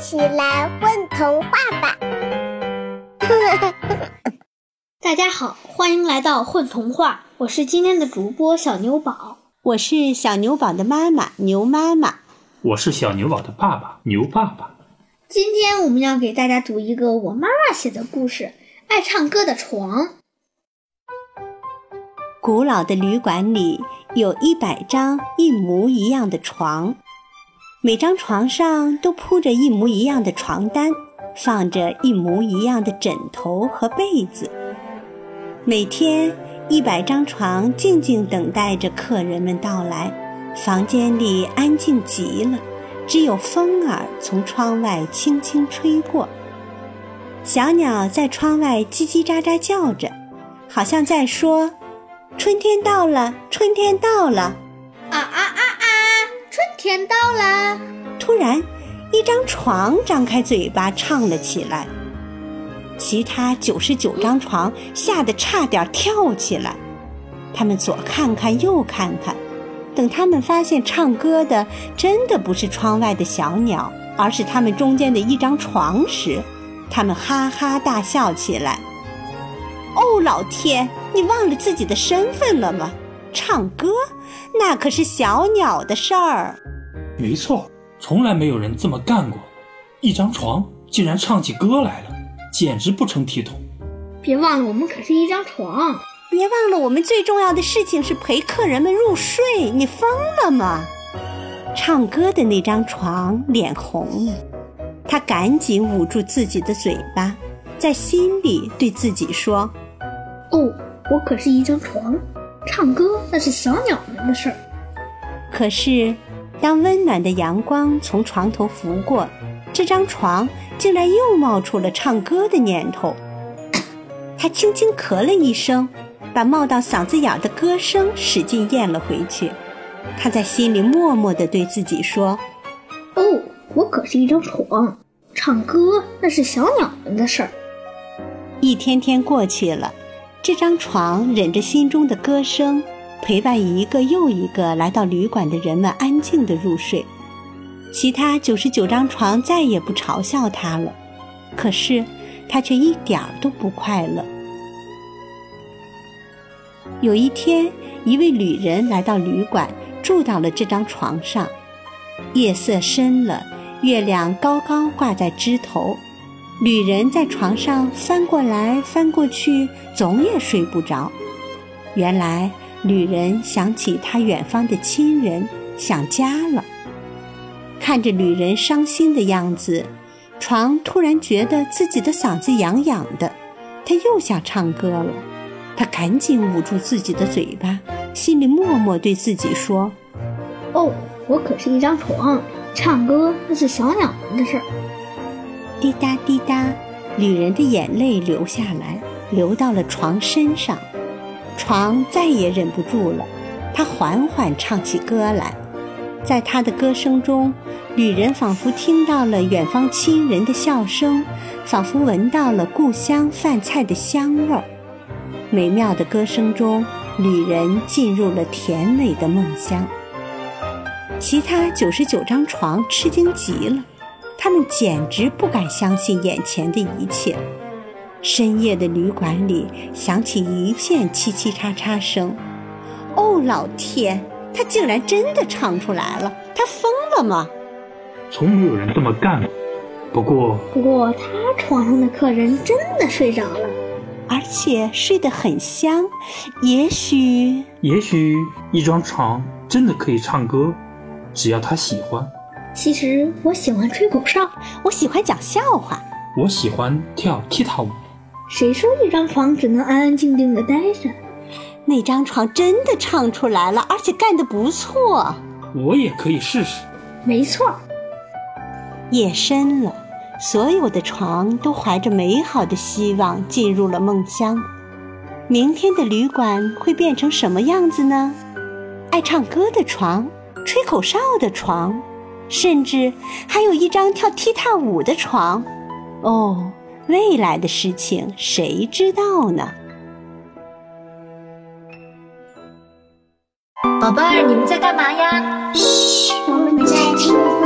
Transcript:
起来混童话吧！大家好，欢迎来到混童话，我是今天的主播小牛宝，我是小牛宝的妈妈牛妈妈，我是小牛宝的爸爸牛爸爸。今天我们要给大家读一个我妈妈写的故事《爱唱歌的床》。古老的旅馆里有一百张一模一样的床。每张床上都铺着一模一样的床单，放着一模一样的枕头和被子。每天，一百张床静静等待着客人们到来，房间里安静极了，只有风儿从窗外轻轻吹过。小鸟在窗外叽叽喳喳叫着，好像在说：“春天到了，春天到了。”啊啊啊啊！春天到了，然，一张床张开嘴巴唱了起来。其他九十九张床吓得差点跳起来。他们左看看右看看，等他们发现唱歌的真的不是窗外的小鸟，而是他们中间的一张床时，他们哈哈大笑起来。哦，老天，你忘了自己的身份了吗？唱歌，那可是小鸟的事儿。没错，从来没有人这么干过。一张床竟然唱起歌来了，简直不成体统。别忘了，我们可是一张床。别忘了，我们最重要的事情是陪客人们入睡。你疯了吗？唱歌的那张床脸红了，他赶紧捂住自己的嘴巴，在心里对自己说：“哦，我可是一张床。”唱歌那是小鸟们的事儿。可是，当温暖的阳光从床头拂过，这张床竟然又冒出了唱歌的念头。他轻轻咳了一声，把冒到嗓子眼的歌声使劲咽了回去。他在心里默默地对自己说：“哦，我可是一张床，唱歌那是小鸟们的事儿。”一天天过去了。这张床忍着心中的歌声，陪伴一个又一个来到旅馆的人们安静的入睡。其他九十九张床再也不嘲笑他了，可是他却一点儿都不快乐。有一天，一位旅人来到旅馆，住到了这张床上。夜色深了，月亮高高挂在枝头。旅人在床上翻过来翻过去，总也睡不着。原来，旅人想起他远方的亲人，想家了。看着旅人伤心的样子，床突然觉得自己的嗓子痒痒的，他又想唱歌了。他赶紧捂住自己的嘴巴，心里默默对自己说：“哦，我可是一张床，唱歌那是小鸟们的事儿。”滴答滴答，旅人的眼泪流下来，流到了床身上。床再也忍不住了，他缓缓唱起歌来。在他的歌声中，旅人仿佛听到了远方亲人的笑声，仿佛闻到了故乡饭菜的香味儿。美妙的歌声中，旅人进入了甜美的梦乡。其他九十九张床吃惊极了。他们简直不敢相信眼前的一切。深夜的旅馆里响起一片嘁嘁喳喳声。哦，老天，他竟然真的唱出来了！他疯了吗？从没有人这么干过。不过，不过他床上的客人真的睡着了，而且睡得很香。也许，也许一张床真的可以唱歌，只要他喜欢。其实我喜欢吹口哨，我喜欢讲笑话，我喜欢跳踢踏舞。谁说一张床只能安安静静的待着？那张床真的唱出来了，而且干得不错。我也可以试试。没错。夜深了，所有的床都怀着美好的希望进入了梦乡。明天的旅馆会变成什么样子呢？爱唱歌的床，吹口哨的床。甚至还有一张跳踢踏舞的床，哦，未来的事情谁知道呢？宝贝儿，你们在干嘛呀？嘘，我们在听。